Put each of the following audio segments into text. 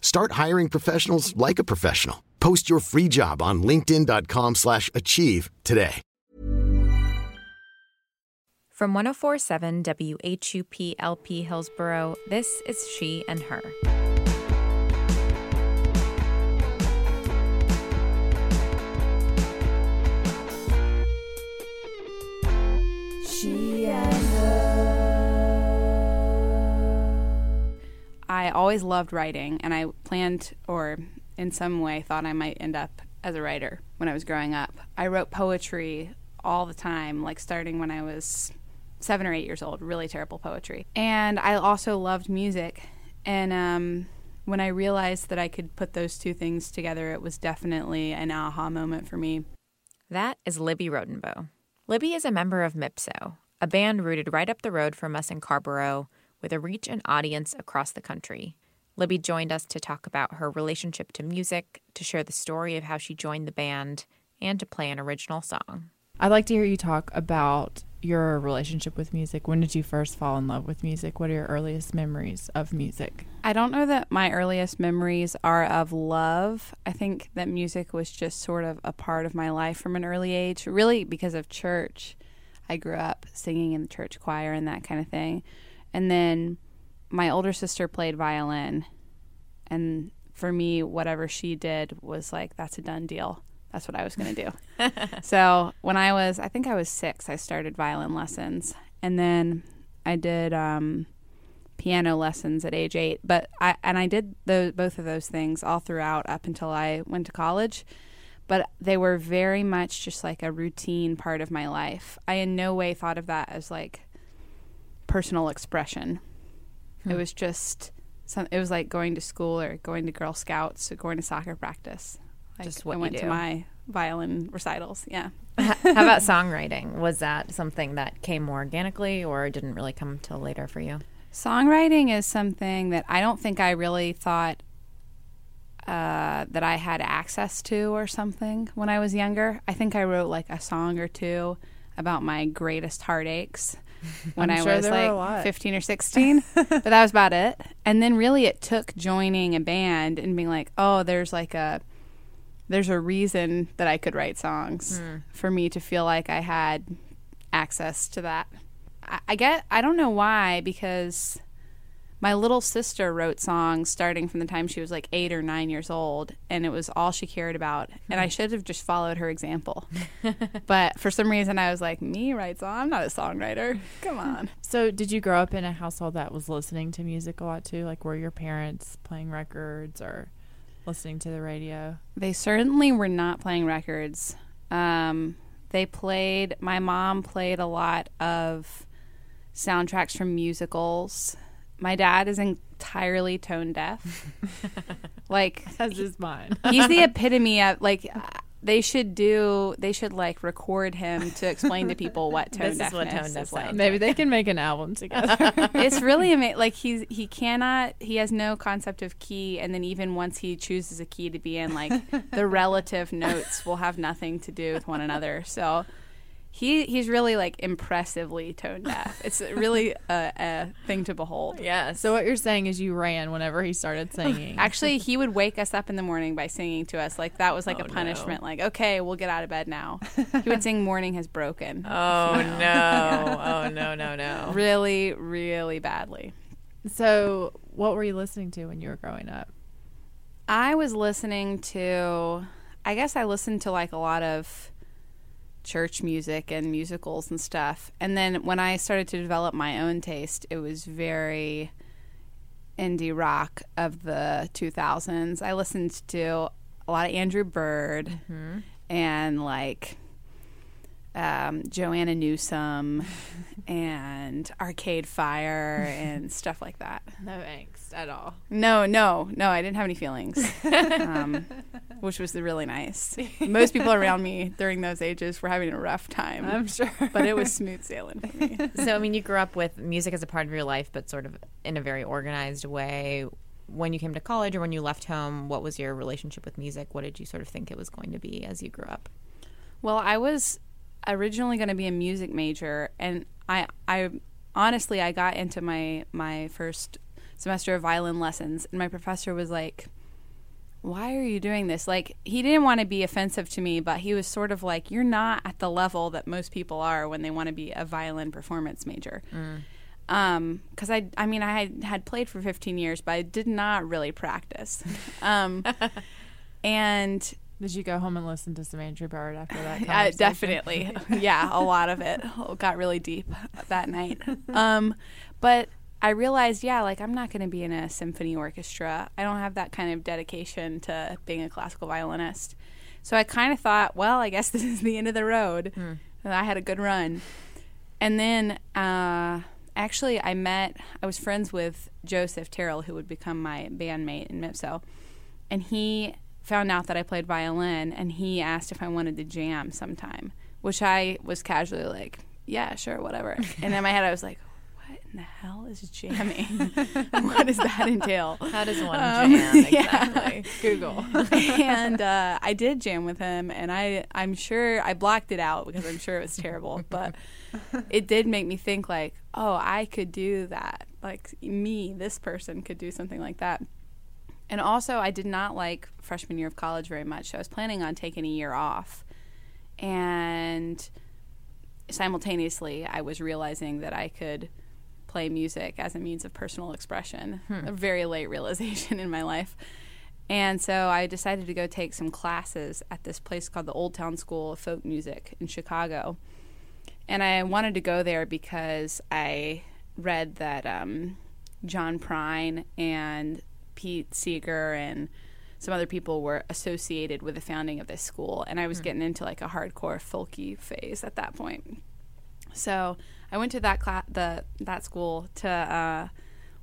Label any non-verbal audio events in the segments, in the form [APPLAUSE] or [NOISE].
Start hiring professionals like a professional. Post your free job on linkedin.com/achieve slash achieve today. From 1047 WHUP LP Hillsborough, this is She and Her. I always loved writing, and I planned, or in some way, thought I might end up as a writer when I was growing up. I wrote poetry all the time, like starting when I was seven or eight years old, really terrible poetry. And I also loved music. And um, when I realized that I could put those two things together, it was definitely an aha moment for me. That is Libby Rodenbough. Libby is a member of Mipso, a band rooted right up the road from us in Carrboro with a reach and audience across the country. Libby joined us to talk about her relationship to music, to share the story of how she joined the band, and to play an original song. I'd like to hear you talk about your relationship with music. When did you first fall in love with music? What are your earliest memories of music? I don't know that my earliest memories are of love. I think that music was just sort of a part of my life from an early age, really because of church. I grew up singing in the church choir and that kind of thing. And then my older sister played violin. And for me, whatever she did was like, that's a done deal. That's what I was going to do. [LAUGHS] so when I was, I think I was six, I started violin lessons. And then I did um, piano lessons at age eight. But I, and I did those, both of those things all throughout up until I went to college. But they were very much just like a routine part of my life. I in no way thought of that as like personal expression. It was just some. It was like going to school or going to Girl Scouts or going to soccer practice. Like, Just what I went to my violin recitals. Yeah. How about [LAUGHS] songwriting? Was that something that came more organically or didn't really come till later for you? Songwriting is something that I don't think I really thought uh, that I had access to or something when I was younger. I think I wrote like a song or two about my greatest heartaches when I sure was there were a like 15 or 16. but that was about it. And then really it took joining a band and being like, oh, there's like a there's a reason that I could write songs hmm. for me to feel like I had access to that. I, I get I don't know why because my little sister wrote songs starting from the time she was like eight or nine years old, and it was all she cared about. And I should have just followed her example. [LAUGHS] but for some reason, I was like, me write songs? I'm not a songwriter. Come on. [LAUGHS] So, did you grow up in a household that was listening to music a lot too? Like, were your parents playing records or listening to the radio? They certainly were not playing records. Um, they played, my mom played a lot of soundtracks from musicals. My dad is entirely tone deaf. [LAUGHS] like, As is mine. he's the [LAUGHS] epitome of like uh, they should do they should like record him to explain to people what tone [LAUGHS] This is deafness what tone is like. Maybe they can make an album together. it's really amazing like he's he cannot he has no concept of key and then even once he chooses a key to be in like the relative notes will have nothing to do with one another so he he's really like impressively tone deaf [LAUGHS] it's really a, a thing to behold Yeah. so, what you're saying is you ran whenever he started singing. [LAUGHS] Actually, he would wake us up in the morning by singing to us. Like that was like Oh, a no. punishment. Like, okay, we'll get out of bed now. he would sing "Morning Has Broken." [LAUGHS] Oh no! Oh no! No no! really, really badly. so, what were you listening to when you were growing up? I was listening to. I guess I listened to like a lot of church music and musicals and stuff. And then when I started to develop my own taste, it was very indie rock of the 2000s. I listened to a lot of Andrew Bird mm-hmm. and like um, Joanna Newsom [LAUGHS] and Arcade Fire and [LAUGHS] stuff like that. No angst at all. No, no, no, I didn't have any feelings, um, [LAUGHS] which was really nice. Most people around me during those ages were having a rough time, I'm sure. but it was smooth sailing for me. so I mean, you grew up with music as a part of your life, but sort of in a very organized way. When you came to college or when you left home, what was your relationship with music? What did you sort of think it was going to be as you grew up? Well, I was originally going to be a music major, and I, I honestly, I got into my my first semester of violin lessons, and my professor was like, "Why are you doing this?" Like, he didn't want to be offensive to me, but he was sort of like, "You're not at the level that most people are when they want to be a violin performance major." Um, because I, I mean, I had, had played for 15 years, but I did not really practice. [LAUGHS] Um, [LAUGHS] and Did you go home and listen to some Andrew Bird after that? [LAUGHS] uh, definitely. [LAUGHS] Yeah a lot of it. Got really deep that night. Um but i realized yeah like i'm not going to be in a symphony orchestra. I don't have that kind of dedication to being a classical violinist. So i kind of thought well i guess [LAUGHS] this is the end of the road. And i had a good run. And then uh actually i met i was friends with joseph terrell who would become my bandmate in mipso. And he found out that I played violin and he asked if I wanted to jam sometime, which I was casually like, yeah, sure, whatever. [LAUGHS] and in my head, I was like, what in the hell is jamming? [LAUGHS] what does that entail? How does one Um, jam [LAUGHS] yeah. exactly? Google. and uh, I did jam with him, and I I'm sure I blocked it out because I'm sure it was terrible, but it did make me think like, oh, I could do that. Like me, this person could do something like that. And also, I did not like freshman year of college very much. So I was planning on taking a year off, and simultaneously, I was realizing that I could play music as a means of personal expression. A very late [LAUGHS] realization in my life. And so I decided to go take some classes at this place called the Old Town School of Folk Music in Chicago. And I wanted to go there because I read that um, John Prine and Pete Seeger and some other people were associated with the founding of this school. And I was getting into like a hardcore folky phase at that point. So I went to that cla- the that school to uh,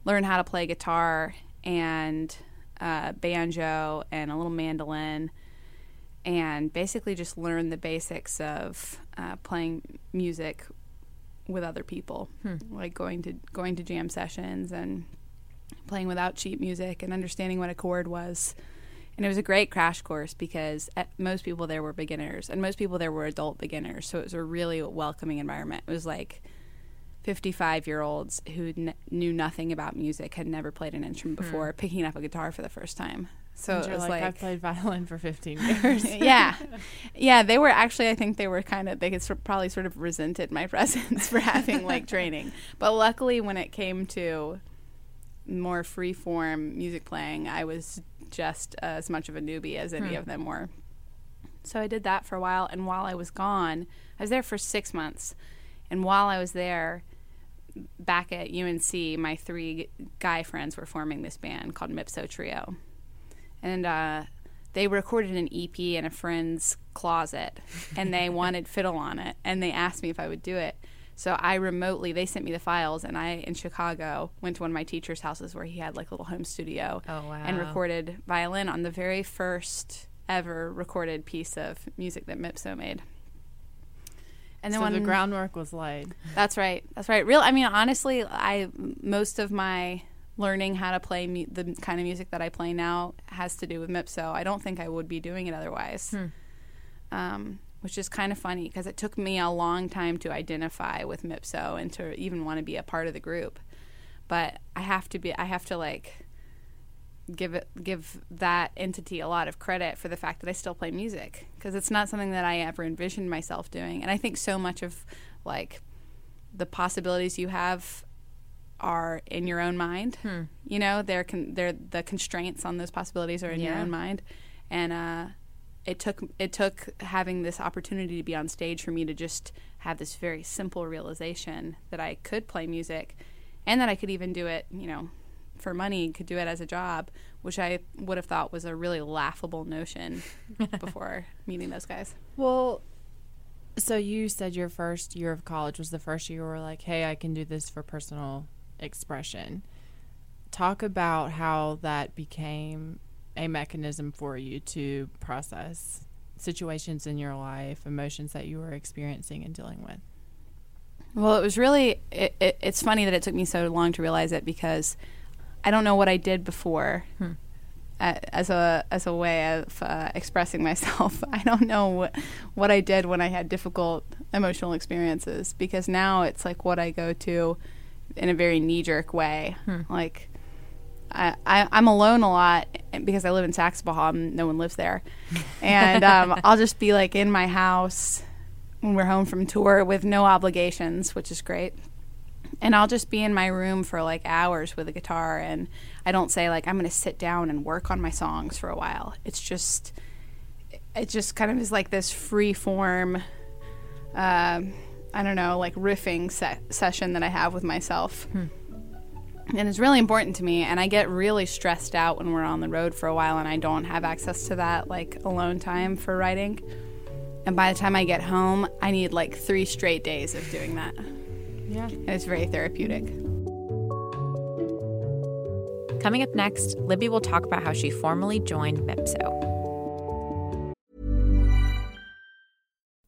learn how to play guitar and uh, banjo and a little mandolin, and basically just learn the basics of uh, playing music with other people, like going to going to jam sessions and playing without sheet music and understanding what a chord was. And it was a great crash course because uh, most people there were beginners, and most people there were adult beginners. So it was a really welcoming environment. It was like 55 year olds who n- knew nothing about music, had never played an instrument before, picking up a guitar for the first time. So it was like, like, I've played violin for 15 [LAUGHS] years. [LAUGHS] yeah, [LAUGHS] yeah. They were actually, I think they were kind of, they could sort- probably sort of resented my presence for having like training. But luckily, when it came to more free form music playing, I was just as much of a newbie as any of them were. So I did that for a while, and while I was gone, I was there for six months. And while I was there, back at UNC, my three guy friends were forming this band called Mipso Trio and uh, they recorded an EP in a friend's closet, and they [LAUGHS] wanted fiddle on it, and they asked me if I would do it. So I remotely, they sent me the files, and I in Chicago went to one of my teacher's houses where he had like a little home studio, Oh, and recorded violin on the very first ever recorded piece of music that Mipso made. And so then the groundwork was laid. that's right. That's right. Real. I mean, honestly, I most of my learning how to play mu- the kind of music that I play now has to do with Mipso. I don't think I would be doing it otherwise. Um, which is kind of funny because it took me a long time to identify with Mipso and to even want to be a part of the group. But I have to be. I have to like give it give that entity a lot of credit for the fact that I still play music because it's not something that I ever envisioned myself doing. And I think so much of like the possibilities you have are in your own mind. You know, they're con- they're the constraints on those possibilities are in your own mind, and uh, it took it took having this opportunity to be on stage for me to just have this very simple realization that I could play music and that I could even do it, you know, for money, could do it as a job, which I would have thought was a really laughable notion [LAUGHS] before meeting those guys. Well, so you said your first year of college was the first year you were like, "Hey, I can do this for personal expression." Talk about how that became a mechanism for you to process situations in your life, emotions that you were experiencing and dealing with. Well, it was really. It, it, it's funny that it took me so long to realize it because I don't know what I did before. Hmm as a as a way of uh, expressing myself. [LAUGHS] I don't know what, what I did when I had difficult emotional experiences because now it's like what I go to in a very knee jerk way. Hmm. Like I, I am alone a lot because I live in Saxapahaw no one lives there, and um, [LAUGHS] I'll just be like in my house when we're home from tour with no obligations, which is great and I'll just be in my room for like hours with a guitar and I don't say like I'm going to sit down and work on my songs for a while. It's just it just kind of is like this free form um, I don't know, like riffing se- session that I have with myself. Hmm. And it's really important to me and I get really stressed out when we're on the road for a while and I don't have access to that like alone time for writing. And by the time I get home, I need like 3 straight days of doing that. Yeah. And it's very therapeutic. Coming up next, Libby will talk about how she formally joined MIPSO.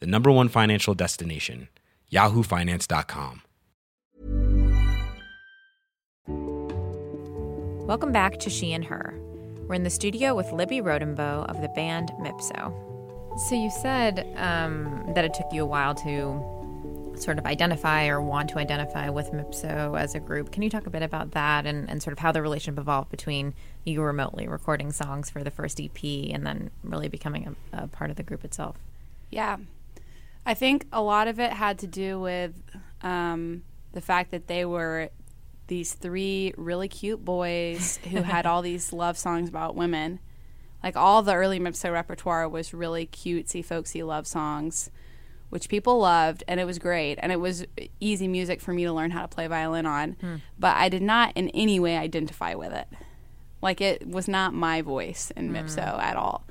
the number one financial destination, yahoofinance.com. Welcome back to She and Her we're in the studio with Libby Rodenbough of the band Mipso. So you said um, that it took you a while to sort of identify or want to identify with Mipso as a group. Can you talk a bit about that and, and sort of how the relationship evolved between you remotely recording songs for the first EP and then really becoming a, a part of the group itself? Yeah. I think a lot of it had to do with um, the fact that they were these three really cute boys [LAUGHS] who had all these love songs about women. Like all the early Mipso repertoire was really cutesy, folksy love songs, which people loved, and it was great. And it was easy music for me to learn how to play violin on. Hmm. But I did not in any way identify with it. Like it was not my voice in Mipso hmm. at all.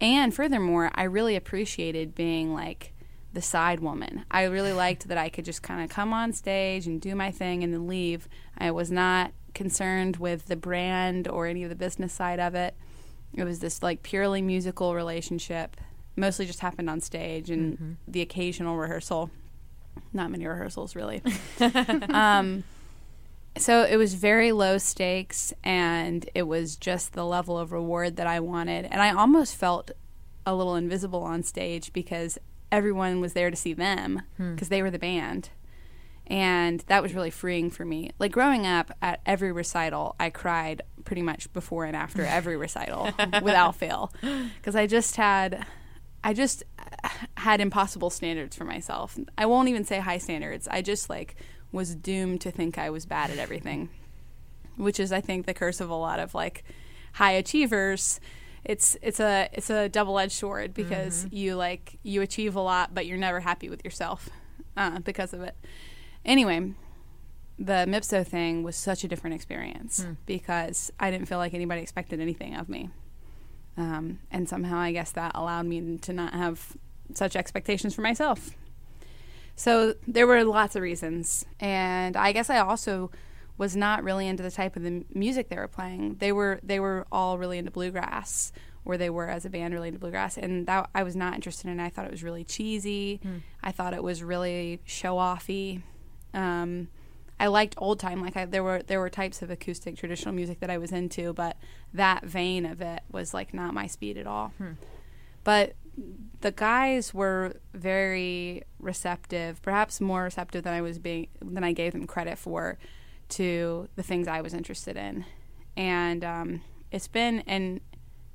And furthermore, I really appreciated being like the side woman. I really liked that I could just kind of come on stage and do my thing and then leave. I was not concerned with the brand or any of the business side of it. It was this like purely musical relationship. Mostly just happened on stage and mm-hmm. the occasional rehearsal. Not many rehearsals, really. [LAUGHS] um, so it was very low stakes and it was just the level of reward that I wanted. And I almost felt a little invisible on stage because everyone was there to see them because hmm. they were the band. And that was really freeing for me. Like growing up at every recital, I cried pretty much before and after [LAUGHS] every recital without fail. Because I just had, I just had impossible standards for myself. I won't even say high standards. I just like was doomed to think I was bad at everything, which is, I think, the curse of a lot of like high achievers it's it's a it's a double edged sword because mm-hmm. you like you achieve a lot, but you're never happy with yourself uh, because of it. Anyway, the Mipso thing was such a different experience mm. because I didn't feel like anybody expected anything of me. Um, and somehow I guess that allowed me to not have such expectations for myself. So there were lots of reasons. And I guess I also was not really into the type of the music they were playing. They were they were all really into bluegrass, or they were as a band really into bluegrass, and that I was not interested in. I thought it was really cheesy. I thought it was really show offy. Um, I liked old time. Like I, there were there were types of acoustic traditional music that I was into, but that vein of it was like not my speed at all. But the guys were very receptive, perhaps more receptive than I was being than I gave them credit for to the things I was interested in, and um, it's been an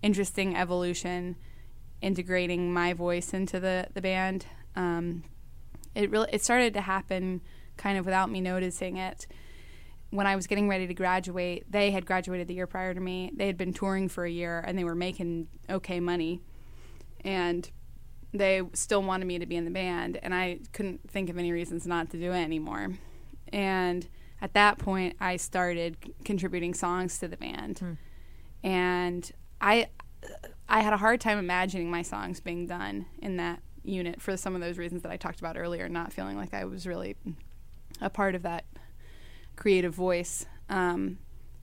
interesting evolution integrating my voice into the the band. Um, it really it started to happen kind of without me noticing it when I was getting ready to graduate, they had graduated the year prior to me. They had been touring for a year and they were making okay money. And they still wanted me to be in the band, and I couldn't think of any reasons not to do it anymore. And at that point, I started c- contributing songs to the band. And I I had a hard time imagining my songs being done in that unit for some of those reasons that I talked about earlier, not feeling like I was really a part of that creative voice. Um,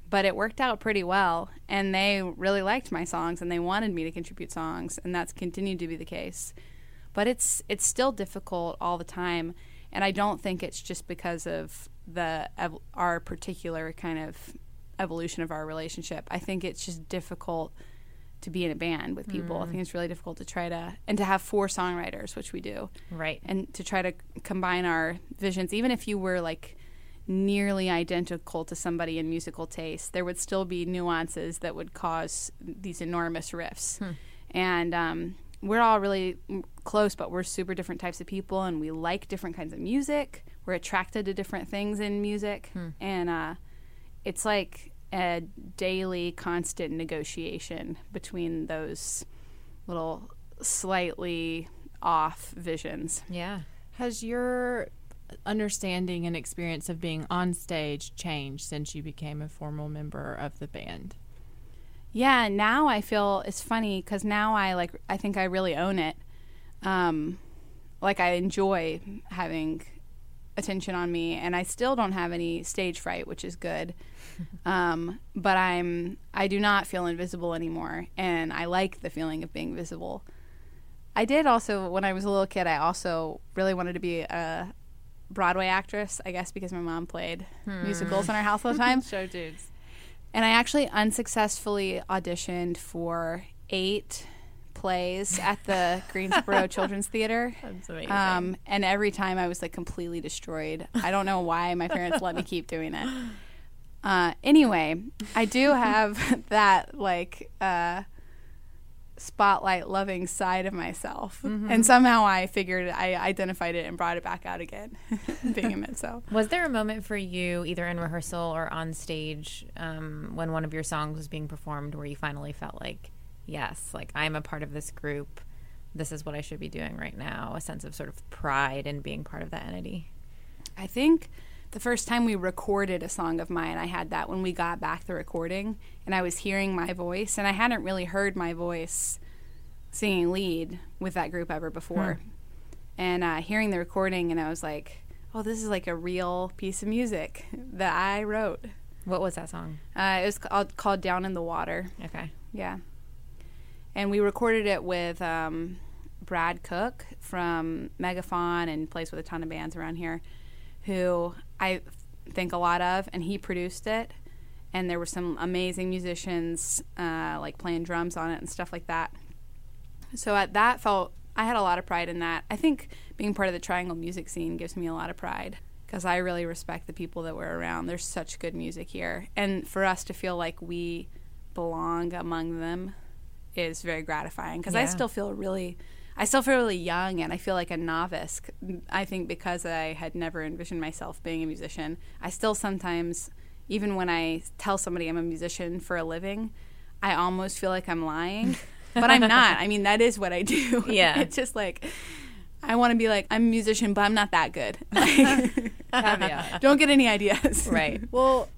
but it worked out pretty well, and they really liked my songs, and they wanted me to contribute songs, and that's continued to be the case. But it's it's still difficult all the time, and I don't think it's just because of the ev- our particular kind of evolution of our relationship. I think it's just difficult to be in a band with people. I think it's really difficult to try to and to have four songwriters, which we do Right. and to try to combine our visions even if you were like nearly identical to somebody in musical taste there would still be nuances that would cause these enormous rifts and um, we're all really mm, close but we're super different types of people and we like different kinds of music we're attracted to different things in music and uh, it's like a daily constant negotiation between those little slightly off visions Yeah. Has your understanding and experience of being on stage changed since you became a formal member of the band? Yeah, now I feel it's funny because now I like I think I really own it. Um, like I enjoy having attention on me, and I still don't have any stage fright, which is good. [LAUGHS] um, but I'm I do not feel invisible anymore, and I like the feeling of being visible. I did also when I was a little kid. I also really wanted to be a Broadway actress. I guess because my mom played musicals in our house all the [LAUGHS] time. Show dudes. And I actually unsuccessfully auditioned for eight plays at the Greensboro [LAUGHS] Children's Theater. That's amazing. Um, and every time I was like completely destroyed. I don't know why my parents let me keep doing it. Uh, anyway, I do have [LAUGHS] that like uh, spotlight loving side of myself, and somehow I figured I identified it and brought it back out again, [LAUGHS] being a mezzo. Was there a moment for you, either in rehearsal or on stage, um, when one of your songs was being performed, where you finally felt like, yes, like I'm a part of this group. This is what I should be doing right now. A sense of sort of pride in being part of that entity. I think the first time we recorded a song of mine, I had that when we got back the recording, and I was hearing my voice, and I hadn't really heard my voice singing lead with that group ever before. And uh, hearing the recording, and I was like, oh, this is like a real piece of music that I wrote. What was that song? Uh, it was called, called Down in the Water. Okay. Yeah. And we recorded it with um, Brad Cook from Megafaun and plays with a ton of bands around here, who I think a lot of, and he produced it. And there were some amazing musicians uh, like playing drums on it and stuff like that. So at that felt I had a lot of pride in that. I think being part of the Triangle music scene gives me a lot of pride because I really respect the people that we're around. There's such good music here, and for us to feel like we belong among them is very gratifying because I still feel really I still feel really young and I feel like a novice. I think because I had never envisioned myself being a musician, I still sometimes even when I tell somebody I'm a musician for a living, I almost feel like I'm lying. but I'm not. I mean, that is what I do. [LAUGHS] Yeah. it's just like I want to be like I'm a musician, but I'm not that good. [LAUGHS] [LAUGHS] Caveat. Don't get any ideas. Right. Well,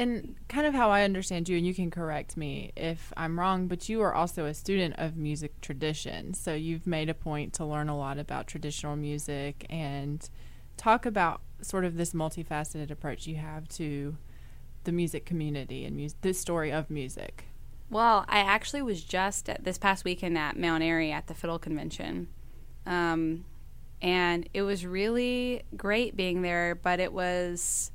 and kind of how I understand you, and you can correct me if I'm wrong, but you are also a student of music tradition. So you've made a point to learn a lot about traditional music and talk about sort of this multifaceted approach you have to the music community and mus- the story of music. Well, I actually was just at, this past weekend at Mount Airy at the Fiddle Convention. Um, and it was really great being there, but it was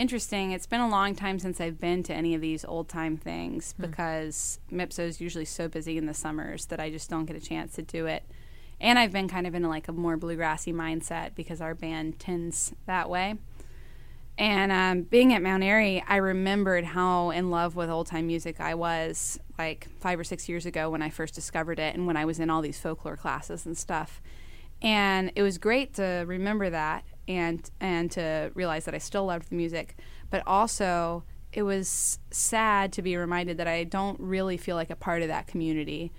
interesting. It's been a long time since I've been to any of these old time things hmm. because MIPSO is usually so busy in the summers that I just don't get a chance to do it. And I've been kind of in a, like a more bluegrassy mindset because our band tends that way. And um, being at Mount Airy, I remembered how in love with old time music I was like five or six years ago when I first discovered it and when I was in all these folklore classes and stuff. And it was great to remember that and and to realize that I still loved the music, but also it was sad to be reminded that I don't really feel like a part of that community.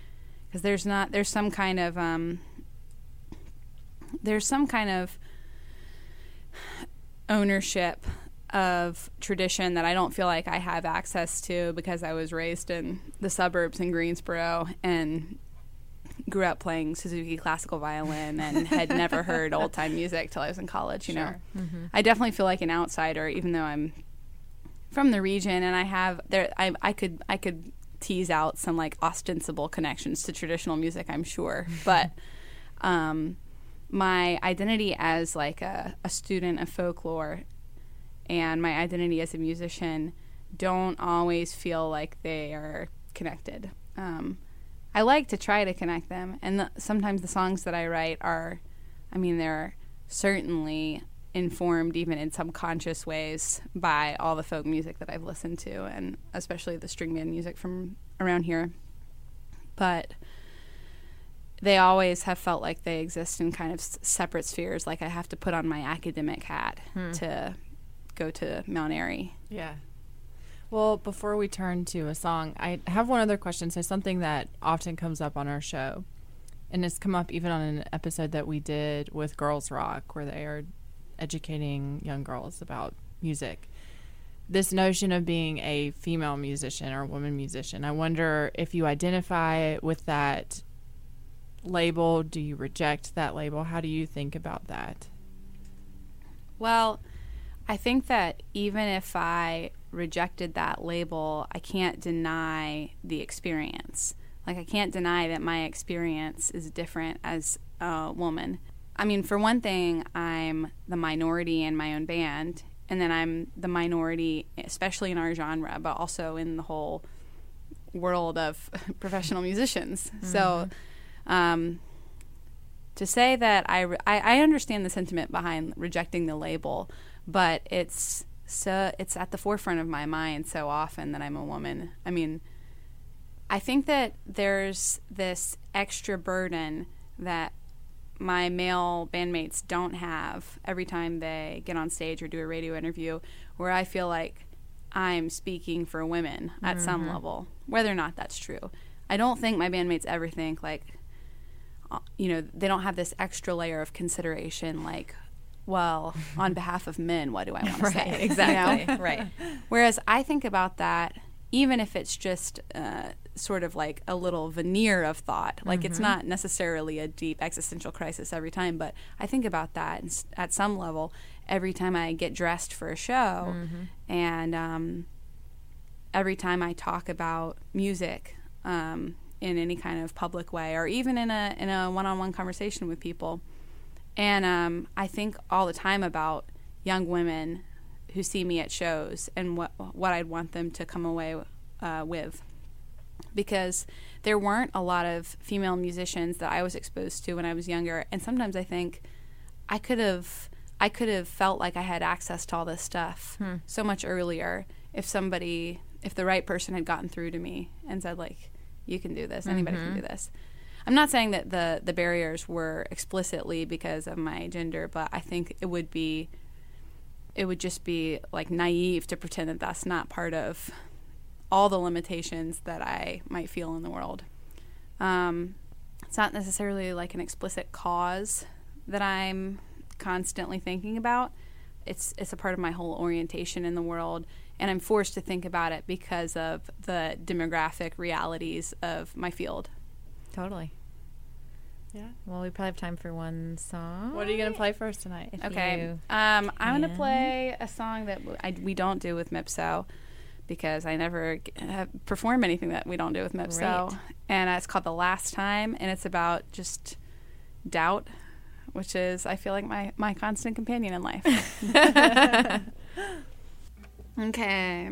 Because there's not there's some kind of um, there's some kind of ownership of tradition that I don't feel like I have access to because I was raised in the suburbs in Greensboro and grew up playing Suzuki classical violin and had never [LAUGHS] heard old time music till I was in college. You sure. know, mm-hmm. I definitely feel like an outsider, even though I'm from the region and I have there. I, I could I could tease out some like ostensible connections to traditional music, I'm sure, [LAUGHS] but. Um, my identity as like a, a student of folklore and my identity as a musician don't always feel like they are connected. Um, I like to try to connect them, and the, sometimes the songs that I write are, I mean, they're certainly informed, even in subconscious ways, by all the folk music that I've listened to, and especially the string band music from around here. But they always have felt like they exist in kind of s- separate spheres. Like I have to put on my academic hat hmm. to go to Mount Airy. Yeah. Well, before we turn to a song, I have one other question. So something that often comes up on our show, and it's come up even on an episode that we did with Girls Rock, where they are educating young girls about music. This notion of being a female musician or a woman musician. I wonder if you identify with that label? Do you reject that label? How do you think about that? Well, I think that even if I rejected that label, I can't deny the experience. Like, I can't deny that my experience is different as a woman. I mean, for one thing, I'm the minority in my own band, and then I'm the minority, especially in our genre, but also in the whole world of [LAUGHS] professional musicians. Mm-hmm. So, um, to say that I, re- I, I understand the sentiment behind rejecting the label, but it's so it's at the forefront of my mind so often that I'm a woman. I mean, I think that there's this extra burden that my male bandmates don't have every time they get on stage or do a radio interview where I feel like I'm speaking for women at mm-hmm. some level, whether or not that's true. I don't think my bandmates ever think like you know, they don't have this extra layer of consideration like, well, [LAUGHS] on behalf of men, what do I want to right, say? Exactly. [LAUGHS] You know? right. Whereas I think about that, even if it's just uh, sort of like a little veneer of thought, like mm-hmm. it's not necessarily a deep existential crisis every time, but I think about that at some level every time I get dressed for a show, mm-hmm. and um, every time I talk about music. Um, in any kind of public way or even in a in a one-on-one conversation with people. And um, I think all the time about young women who see me at shows and what what I'd want them to come away uh, with, because there weren't a lot of female musicians that I was exposed to when I was younger, and sometimes I think I could have I could have felt like I had access to all this stuff hmm. so much earlier if somebody if the right person had gotten through to me and said like you can do this. Anybody mm-hmm. can do this. I'm not saying that the the barriers were explicitly because of my gender, but I think it would be it would just be like naive to pretend that that's not part of all the limitations that I might feel in the world. Um, it's not necessarily like an explicit cause that I'm constantly thinking about. It's it's a part of my whole orientation in the world and I'm forced to think about it because of the demographic realities of my field. Totally. Yeah. Well, we probably have time for one song. What are you gonna play for us tonight? If Okay. you- Um, I'm going to play a song that w- I, we don't do with Mipso because I never g- have perform anything that we don't do with Mipso. Great. And uh, it's called The Last Time, and it's about just doubt, which is, I feel like, my, my constant companion in life. [LAUGHS] okay.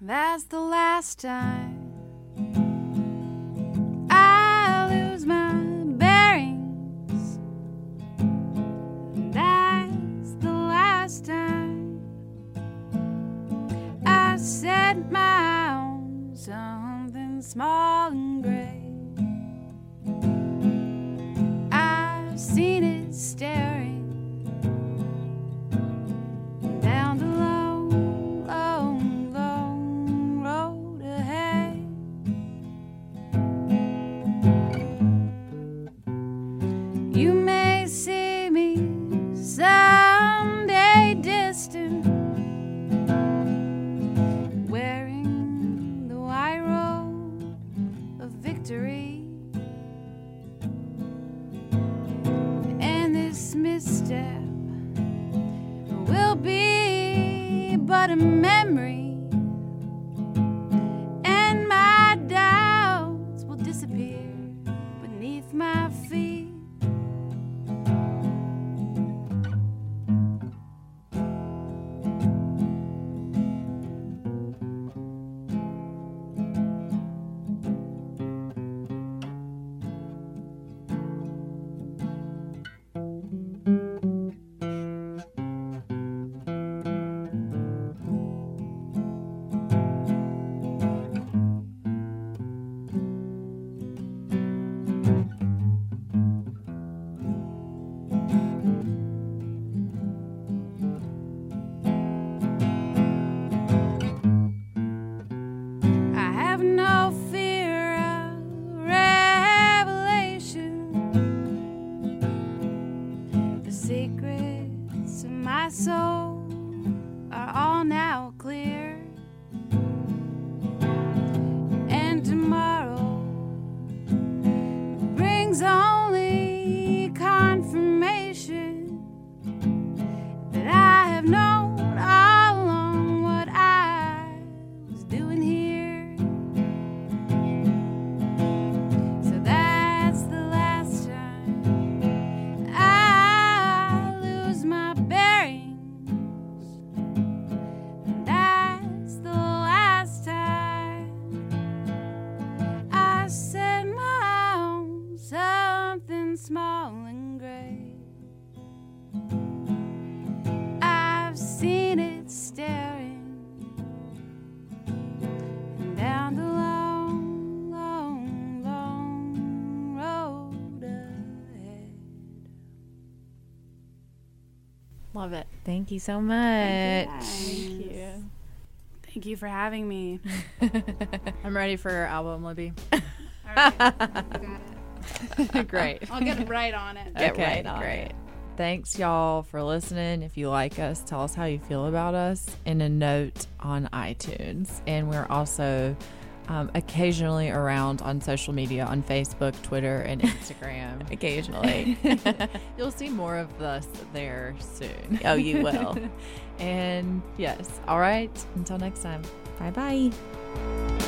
That's the last time a memory, of my soul Love it. Thank you so much. Thank you. Thank you for having me. [LAUGHS] I'm ready for your album, Libby. [LAUGHS] All right, you got it. Great. I'll get right on it. Get okay, right on great. it. Thanks, y'all, for listening. If you like us, tell us how you feel about us in a note on iTunes. And we're also um, occasionally around on social media on Facebook, Twitter, and Instagram. [LAUGHS] Occasionally. [LAUGHS] You'll see more of us there soon. oh, you will. [LAUGHS] And yes, all right. Until next time. bye bye.